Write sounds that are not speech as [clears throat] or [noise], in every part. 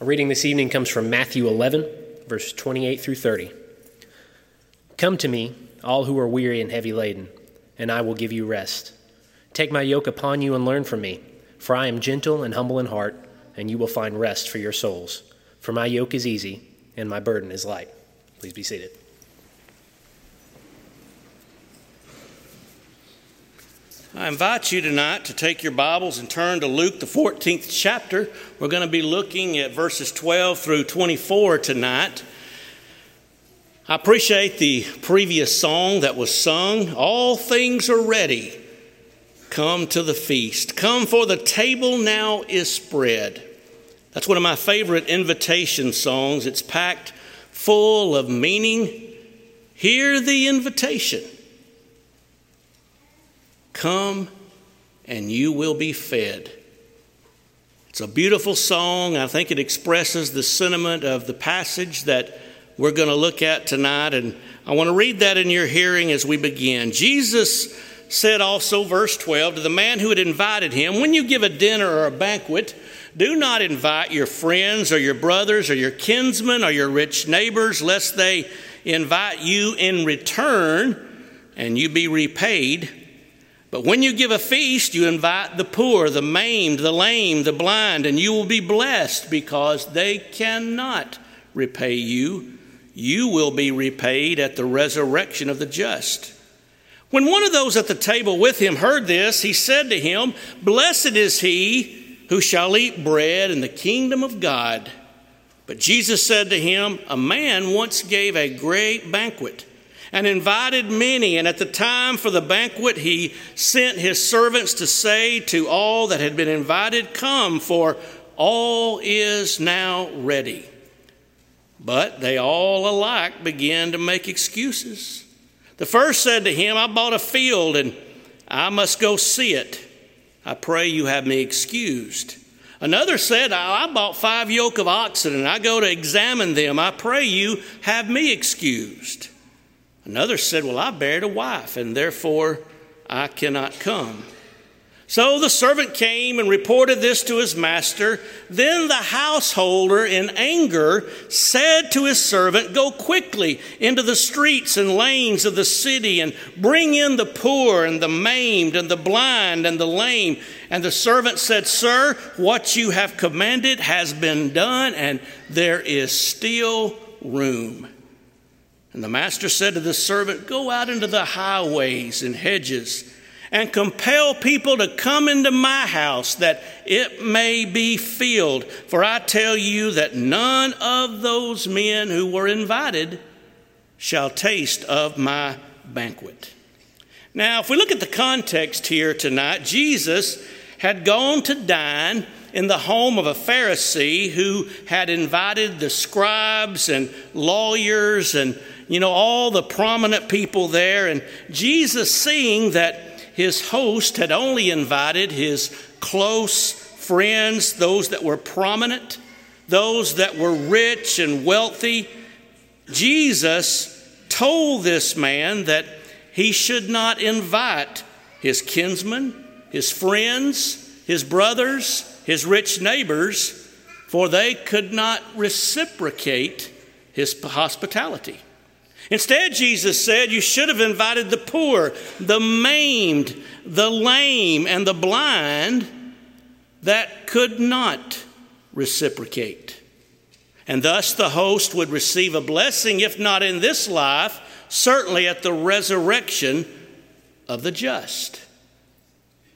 Our reading this evening comes from Matthew 11, verse 28 through 30. Come to me, all who are weary and heavy laden, and I will give you rest. Take my yoke upon you and learn from me, for I am gentle and humble in heart, and you will find rest for your souls. For my yoke is easy, and my burden is light. Please be seated. I invite you tonight to take your Bibles and turn to Luke, the 14th chapter. We're going to be looking at verses 12 through 24 tonight. I appreciate the previous song that was sung. All things are ready. Come to the feast. Come, for the table now is spread. That's one of my favorite invitation songs. It's packed full of meaning. Hear the invitation. Come and you will be fed. It's a beautiful song. I think it expresses the sentiment of the passage that we're going to look at tonight. And I want to read that in your hearing as we begin. Jesus said also, verse 12, to the man who had invited him, When you give a dinner or a banquet, do not invite your friends or your brothers or your kinsmen or your rich neighbors, lest they invite you in return and you be repaid. But when you give a feast, you invite the poor, the maimed, the lame, the blind, and you will be blessed because they cannot repay you. You will be repaid at the resurrection of the just. When one of those at the table with him heard this, he said to him, Blessed is he who shall eat bread in the kingdom of God. But Jesus said to him, A man once gave a great banquet and invited many. And at the time for the banquet, he sent his servants to say to all that had been invited, Come, for all is now ready. But they all alike began to make excuses. The first said to him, I bought a field and I must go see it. I pray you have me excused. Another said, I bought five yoke of oxen and I go to examine them. I pray you have me excused. Another said, Well, I buried a wife, and therefore I cannot come. So the servant came and reported this to his master. Then the householder, in anger, said to his servant, Go quickly into the streets and lanes of the city and bring in the poor and the maimed and the blind and the lame. And the servant said, Sir, what you have commanded has been done, and there is still room. And the master said to the servant, Go out into the highways and hedges and compel people to come into my house that it may be filled. For I tell you that none of those men who were invited shall taste of my banquet. Now, if we look at the context here tonight, Jesus had gone to dine in the home of a Pharisee who had invited the scribes and lawyers and you know, all the prominent people there. And Jesus, seeing that his host had only invited his close friends, those that were prominent, those that were rich and wealthy, Jesus told this man that he should not invite his kinsmen, his friends, his brothers, his rich neighbors, for they could not reciprocate his hospitality. Instead, Jesus said, You should have invited the poor, the maimed, the lame, and the blind that could not reciprocate. And thus the host would receive a blessing, if not in this life, certainly at the resurrection of the just.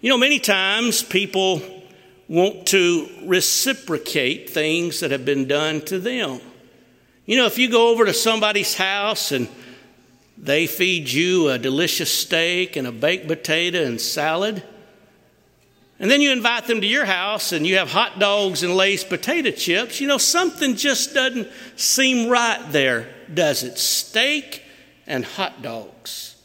You know, many times people want to reciprocate things that have been done to them. You know, if you go over to somebody's house and they feed you a delicious steak and a baked potato and salad, and then you invite them to your house and you have hot dogs and Lay's potato chips, you know, something just doesn't seem right there, does it? Steak and hot dogs.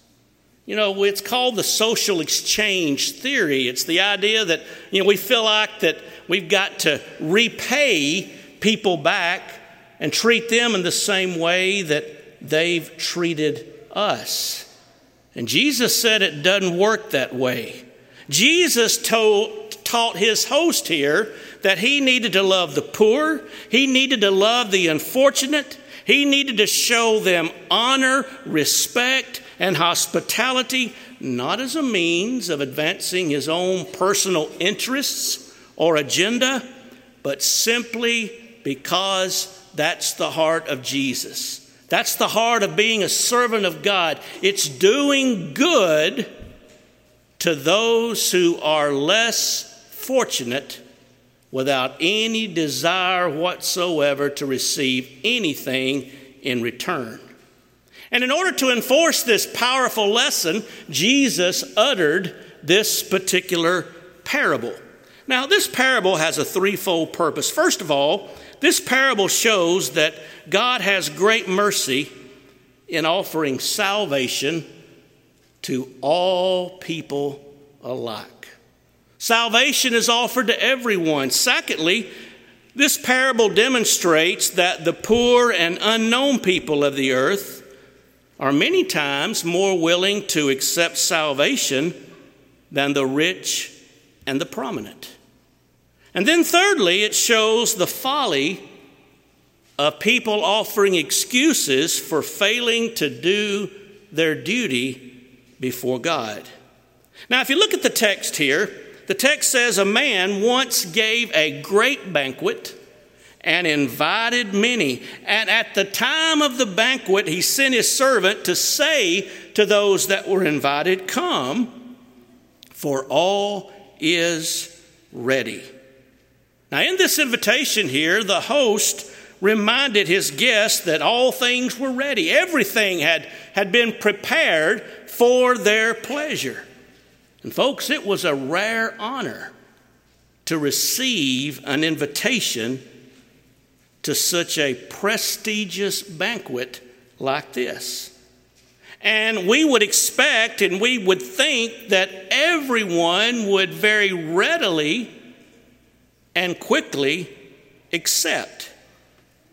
You know, it's called the social exchange theory. It's the idea that, you know, we feel like that we've got to repay people back and treat them in the same way that they've treated us. And Jesus said it doesn't work that way. Jesus told, taught his host here that he needed to love the poor, he needed to love the unfortunate, he needed to show them honor, respect, and hospitality, not as a means of advancing his own personal interests or agenda, but simply because that's the heart of Jesus. That's the heart of being a servant of God. It's doing good to those who are less fortunate without any desire whatsoever to receive anything in return. And in order to enforce this powerful lesson, Jesus uttered this particular parable. Now, this parable has a threefold purpose. First of all, this parable shows that God has great mercy in offering salvation to all people alike. Salvation is offered to everyone. Secondly, this parable demonstrates that the poor and unknown people of the earth are many times more willing to accept salvation than the rich and the prominent. And then, thirdly, it shows the folly of people offering excuses for failing to do their duty before God. Now, if you look at the text here, the text says a man once gave a great banquet and invited many. And at the time of the banquet, he sent his servant to say to those that were invited, Come, for all is ready. Now, in this invitation here, the host reminded his guests that all things were ready. Everything had, had been prepared for their pleasure. And, folks, it was a rare honor to receive an invitation to such a prestigious banquet like this. And we would expect and we would think that everyone would very readily and quickly accept.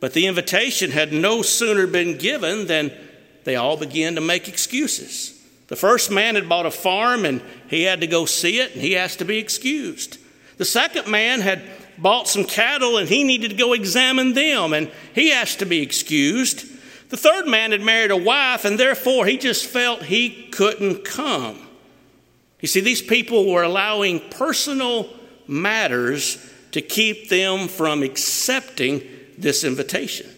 But the invitation had no sooner been given than they all began to make excuses. The first man had bought a farm and he had to go see it and he asked to be excused. The second man had bought some cattle and he needed to go examine them and he asked to be excused. The third man had married a wife and therefore he just felt he couldn't come. You see, these people were allowing personal matters to keep them from accepting this invitation.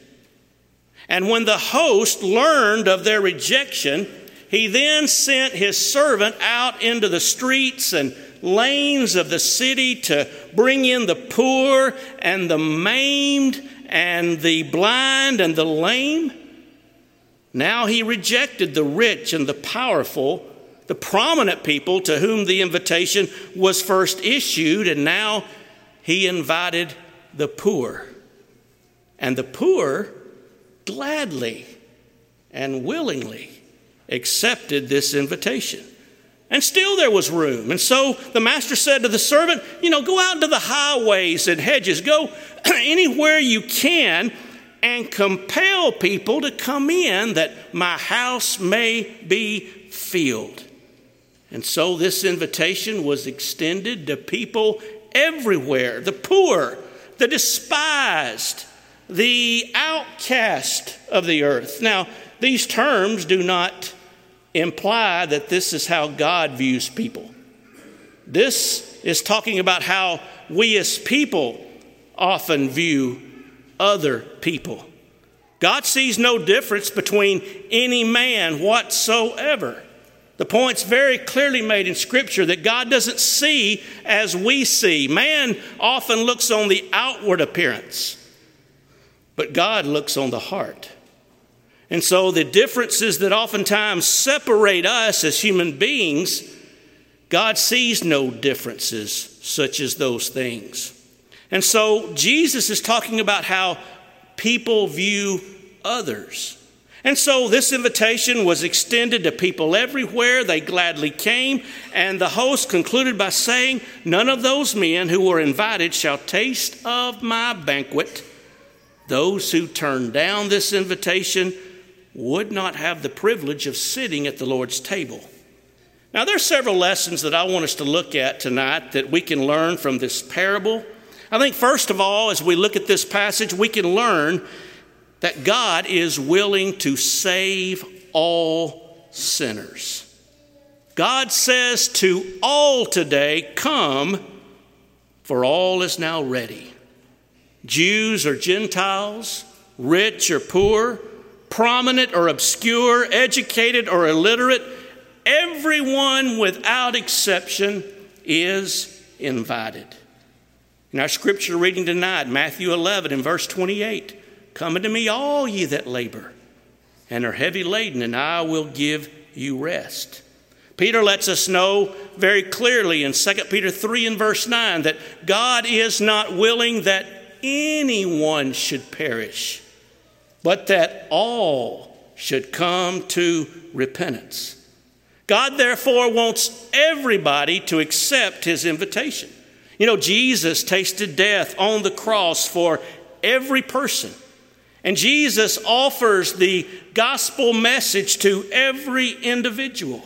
And when the host learned of their rejection, he then sent his servant out into the streets and lanes of the city to bring in the poor and the maimed and the blind and the lame. Now he rejected the rich and the powerful, the prominent people to whom the invitation was first issued, and now he invited the poor. And the poor gladly and willingly accepted this invitation. And still there was room. And so the master said to the servant, You know, go out into the highways and hedges, go [clears throat] anywhere you can and compel people to come in that my house may be filled. And so this invitation was extended to people everywhere the poor, the despised, the outcast of the earth. Now, these terms do not imply that this is how God views people. This is talking about how we as people often view other people. God sees no difference between any man whatsoever. The point's very clearly made in Scripture that God doesn't see as we see. Man often looks on the outward appearance, but God looks on the heart. And so the differences that oftentimes separate us as human beings, God sees no differences such as those things. And so Jesus is talking about how people view others. And so this invitation was extended to people everywhere. They gladly came. And the host concluded by saying, None of those men who were invited shall taste of my banquet. Those who turned down this invitation would not have the privilege of sitting at the Lord's table. Now, there are several lessons that I want us to look at tonight that we can learn from this parable. I think, first of all, as we look at this passage, we can learn that God is willing to save all sinners. God says to all today, Come, for all is now ready. Jews or Gentiles, rich or poor, prominent or obscure, educated or illiterate, everyone without exception is invited. In our scripture reading tonight, Matthew 11 and verse 28 Come unto me, all ye that labor and are heavy laden, and I will give you rest. Peter lets us know very clearly in 2 Peter 3 and verse 9 that God is not willing that anyone should perish, but that all should come to repentance. God, therefore, wants everybody to accept his invitation. You know, Jesus tasted death on the cross for every person. And Jesus offers the gospel message to every individual.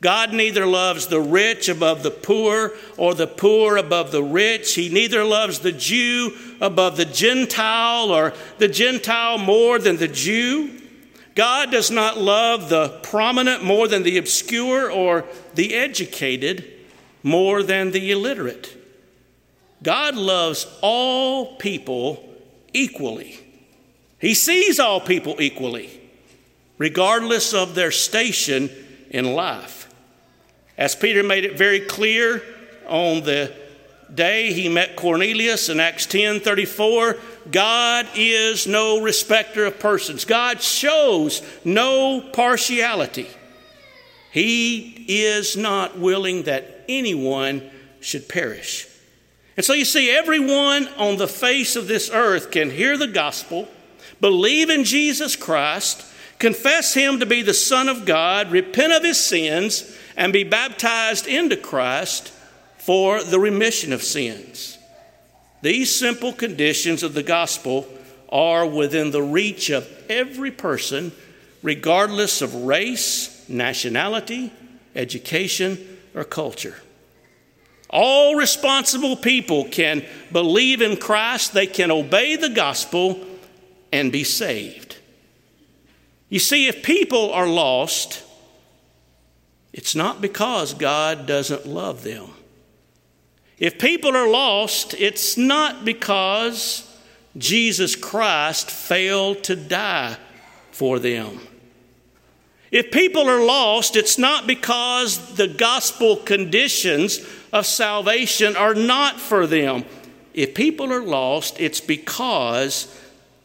God neither loves the rich above the poor or the poor above the rich. He neither loves the Jew above the Gentile or the Gentile more than the Jew. God does not love the prominent more than the obscure or the educated more than the illiterate. God loves all people equally. He sees all people equally, regardless of their station in life. As Peter made it very clear on the day he met Cornelius in Acts 10 34, God is no respecter of persons. God shows no partiality. He is not willing that anyone should perish. And so you see, everyone on the face of this earth can hear the gospel, believe in Jesus Christ, confess him to be the Son of God, repent of his sins, and be baptized into Christ for the remission of sins. These simple conditions of the gospel are within the reach of every person, regardless of race, nationality, education, or culture. All responsible people can believe in Christ, they can obey the gospel, and be saved. You see, if people are lost, it's not because God doesn't love them. If people are lost, it's not because Jesus Christ failed to die for them. If people are lost, it's not because the gospel conditions of salvation are not for them. If people are lost, it's because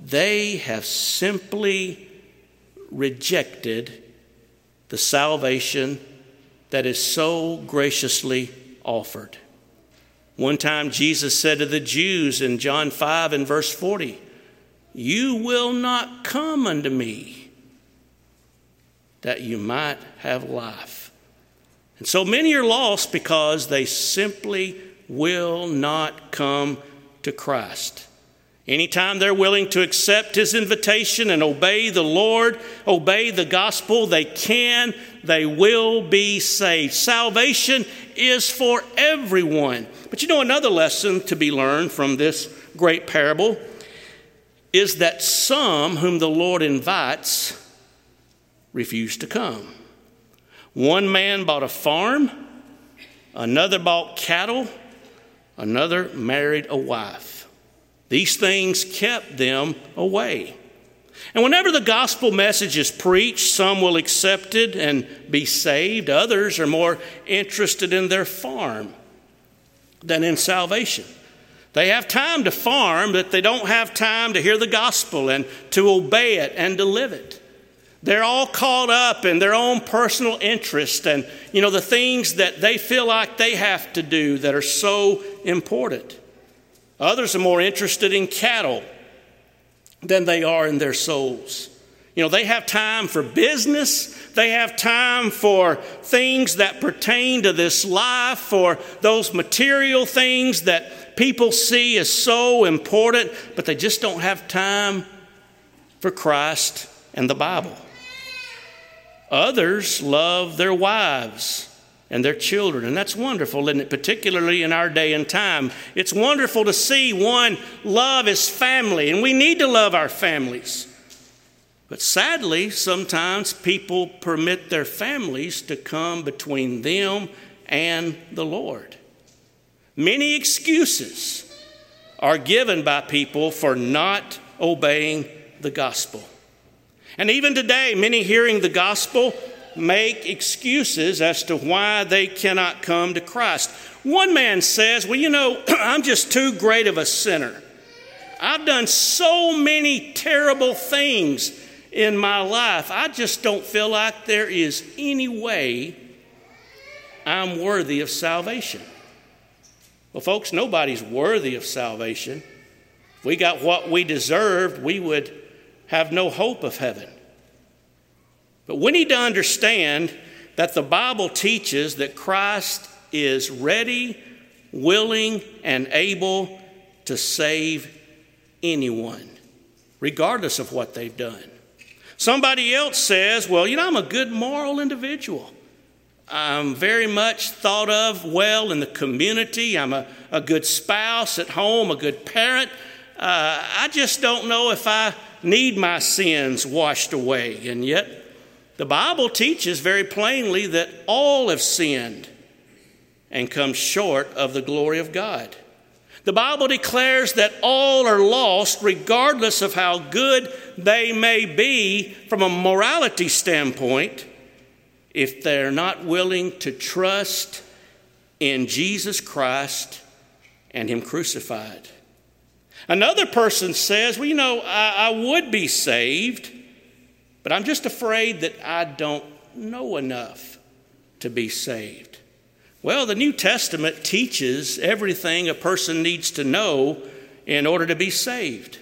they have simply rejected the salvation that is so graciously offered. One time, Jesus said to the Jews in John 5 and verse 40, You will not come unto me that you might have life. And so many are lost because they simply will not come to Christ. Anytime they're willing to accept his invitation and obey the Lord, obey the gospel, they can, they will be saved. Salvation is for everyone. But you know, another lesson to be learned from this great parable is that some whom the Lord invites refuse to come. One man bought a farm, another bought cattle, another married a wife. These things kept them away. And whenever the gospel message is preached, some will accept it and be saved. Others are more interested in their farm than in salvation. They have time to farm, but they don't have time to hear the gospel and to obey it and to live it. They're all caught up in their own personal interest and, you know, the things that they feel like they have to do that are so important. Others are more interested in cattle than they are in their souls. You know, they have time for business, they have time for things that pertain to this life, for those material things that people see as so important, but they just don't have time for Christ and the Bible. Others love their wives and their children. And that's wonderful, isn't it? Particularly in our day and time. It's wonderful to see one love his family, and we need to love our families. But sadly, sometimes people permit their families to come between them and the Lord. Many excuses are given by people for not obeying the gospel. And even today, many hearing the gospel make excuses as to why they cannot come to Christ. One man says, Well, you know, [clears throat] I'm just too great of a sinner. I've done so many terrible things in my life. I just don't feel like there is any way I'm worthy of salvation. Well, folks, nobody's worthy of salvation. If we got what we deserved, we would have no hope of heaven. But we need to understand that the Bible teaches that Christ is ready, willing, and able to save anyone, regardless of what they've done. Somebody else says, Well, you know, I'm a good moral individual. I'm very much thought of well in the community. I'm a, a good spouse at home, a good parent. Uh, I just don't know if I need my sins washed away. And yet, the Bible teaches very plainly that all have sinned and come short of the glory of God. The Bible declares that all are lost regardless of how good they may be from a morality standpoint if they're not willing to trust in Jesus Christ and Him crucified. Another person says, Well, you know, I, I would be saved but I'm just afraid that I don't know enough to be saved. Well, the New Testament teaches everything a person needs to know in order to be saved.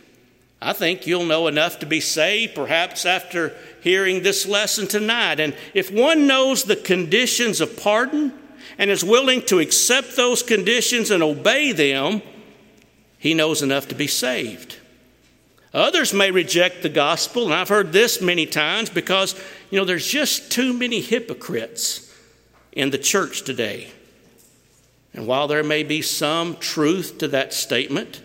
I think you'll know enough to be saved, perhaps after hearing this lesson tonight. And if one knows the conditions of pardon and is willing to accept those conditions and obey them, he knows enough to be saved. Others may reject the gospel, and I've heard this many times because, you know, there's just too many hypocrites in the church today. And while there may be some truth to that statement,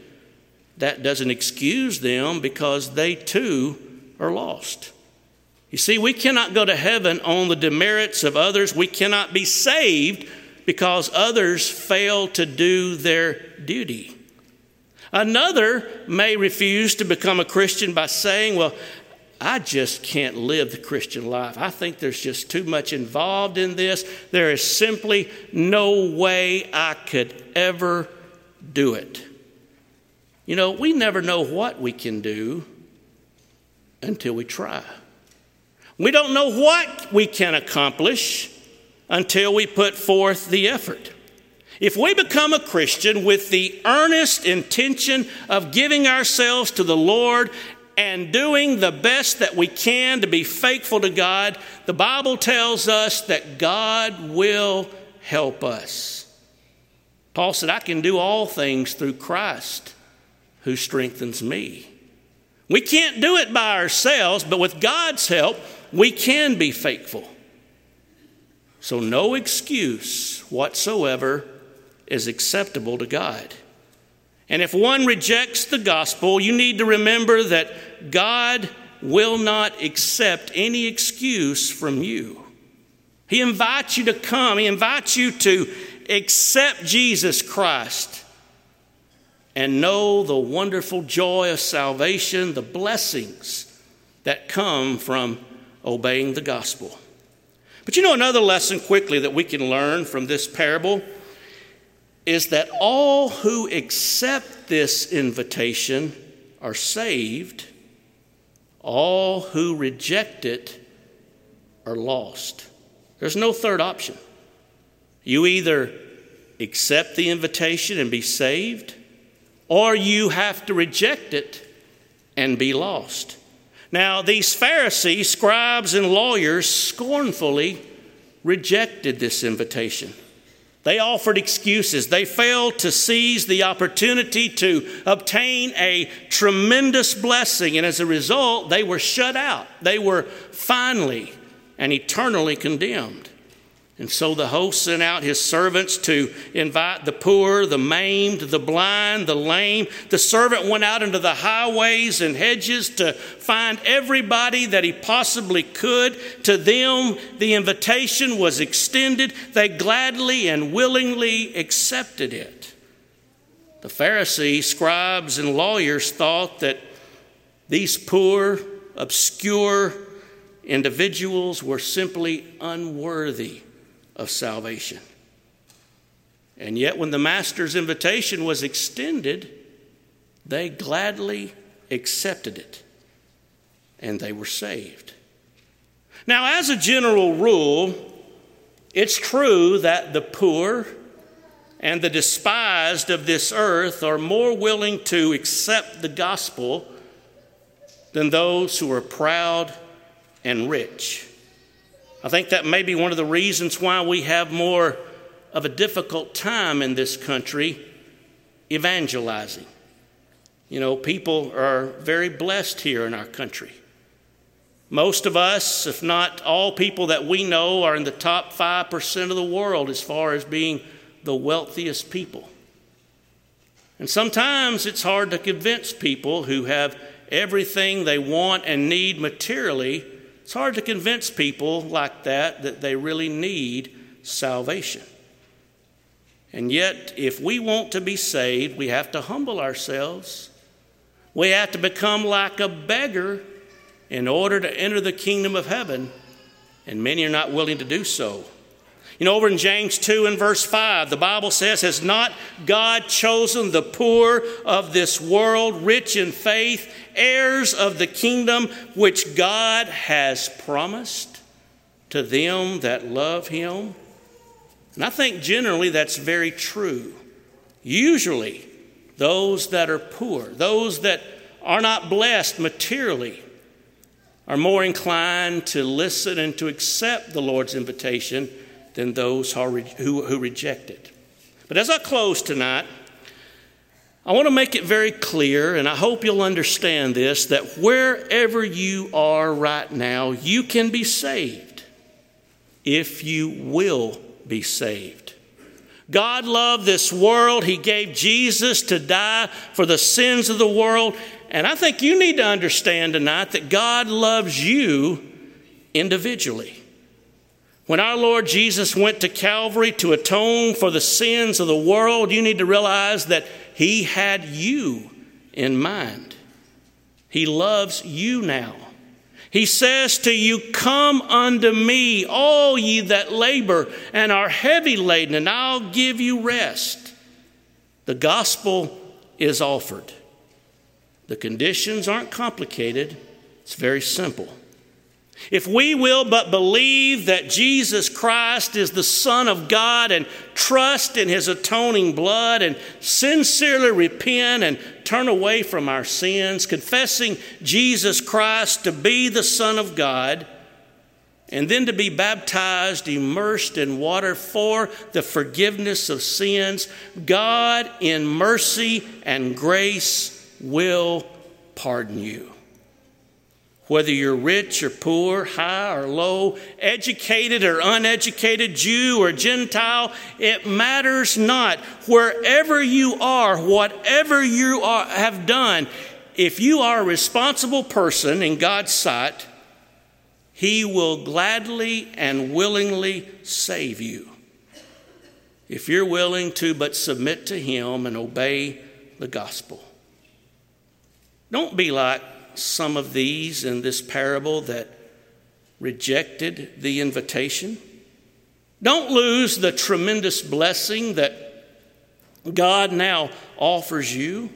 that doesn't excuse them because they too are lost. You see, we cannot go to heaven on the demerits of others. We cannot be saved because others fail to do their duty. Another may refuse to become a Christian by saying, Well, I just can't live the Christian life. I think there's just too much involved in this. There is simply no way I could ever do it. You know, we never know what we can do until we try. We don't know what we can accomplish until we put forth the effort. If we become a Christian with the earnest intention of giving ourselves to the Lord and doing the best that we can to be faithful to God, the Bible tells us that God will help us. Paul said, I can do all things through Christ who strengthens me. We can't do it by ourselves, but with God's help, we can be faithful. So, no excuse whatsoever is acceptable to God. And if one rejects the gospel, you need to remember that God will not accept any excuse from you. He invites you to come, He invites you to accept Jesus Christ and know the wonderful joy of salvation, the blessings that come from obeying the gospel. But you know, another lesson quickly that we can learn from this parable is that all who accept this invitation are saved, all who reject it are lost. There's no third option. You either accept the invitation and be saved, or you have to reject it and be lost. Now, these Pharisees, scribes, and lawyers scornfully rejected this invitation. They offered excuses. They failed to seize the opportunity to obtain a tremendous blessing, and as a result, they were shut out. They were finally and eternally condemned. And so the host sent out his servants to invite the poor, the maimed, the blind, the lame. The servant went out into the highways and hedges to find everybody that he possibly could. To them, the invitation was extended. They gladly and willingly accepted it. The Pharisees, scribes, and lawyers thought that these poor, obscure individuals were simply unworthy of salvation. And yet, when the Master's invitation was extended, they gladly accepted it and they were saved. Now, as a general rule, it's true that the poor and the despised of this earth are more willing to accept the gospel than those who are proud and rich. I think that may be one of the reasons why we have more of a difficult time in this country evangelizing. You know, people are very blessed here in our country. Most of us, if not all people that we know, are in the top 5% of the world as far as being the wealthiest people. And sometimes it's hard to convince people who have everything they want and need materially it's hard to convince people like that that they really need salvation. And yet, if we want to be saved, we have to humble ourselves. We have to become like a beggar in order to enter the kingdom of heaven, and many are not willing to do so. You know, over in James 2 and verse 5, the Bible says, Has not God chosen the poor of this world, rich in faith, heirs of the kingdom which God has promised to them that love Him? And I think generally that's very true. Usually, those that are poor, those that are not blessed materially, are more inclined to listen and to accept the Lord's invitation than those who, reject it. But as I close tonight, I want to make it very clear, and I hope you'll understand this that wherever you are right now, you can be saved if you will be saved. God loved this world. He gave Jesus to die for the sins of the world. And I think you need to understand tonight that God loves you individually. When our Lord Jesus went to Calvary to atone for the sins of the world, you need to realize that He had you in mind. He loves you now. He says to you, Come unto me, all ye that labor and are heavy laden, and I'll give you rest. The gospel is offered. The conditions aren't complicated, it's very simple. If we will but believe that Jesus Christ is the Son of God and trust in His atoning blood and sincerely repent and turn away from our sins, confessing Jesus Christ to be the Son of God, and then to be baptized, immersed in water for the forgiveness of sins, God in mercy and grace will pardon you. Whether you're rich or poor, high or low, educated or uneducated, Jew or Gentile, it matters not. Wherever you are, whatever you are, have done, if you are a responsible person in God's sight, He will gladly and willingly save you. If you're willing to but submit to Him and obey the gospel. Don't be like some of these in this parable that rejected the invitation. Don't lose the tremendous blessing that God now offers you.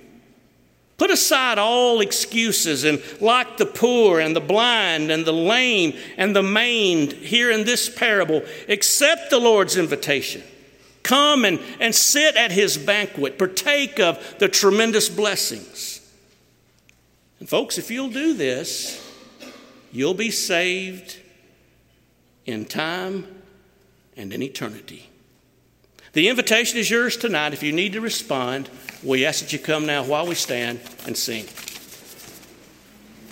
Put aside all excuses and, like the poor and the blind and the lame and the maimed here in this parable, accept the Lord's invitation. Come and, and sit at his banquet, partake of the tremendous blessings. And folks, if you'll do this, you'll be saved in time and in eternity. The invitation is yours tonight. If you need to respond, we ask that you come now while we stand and sing.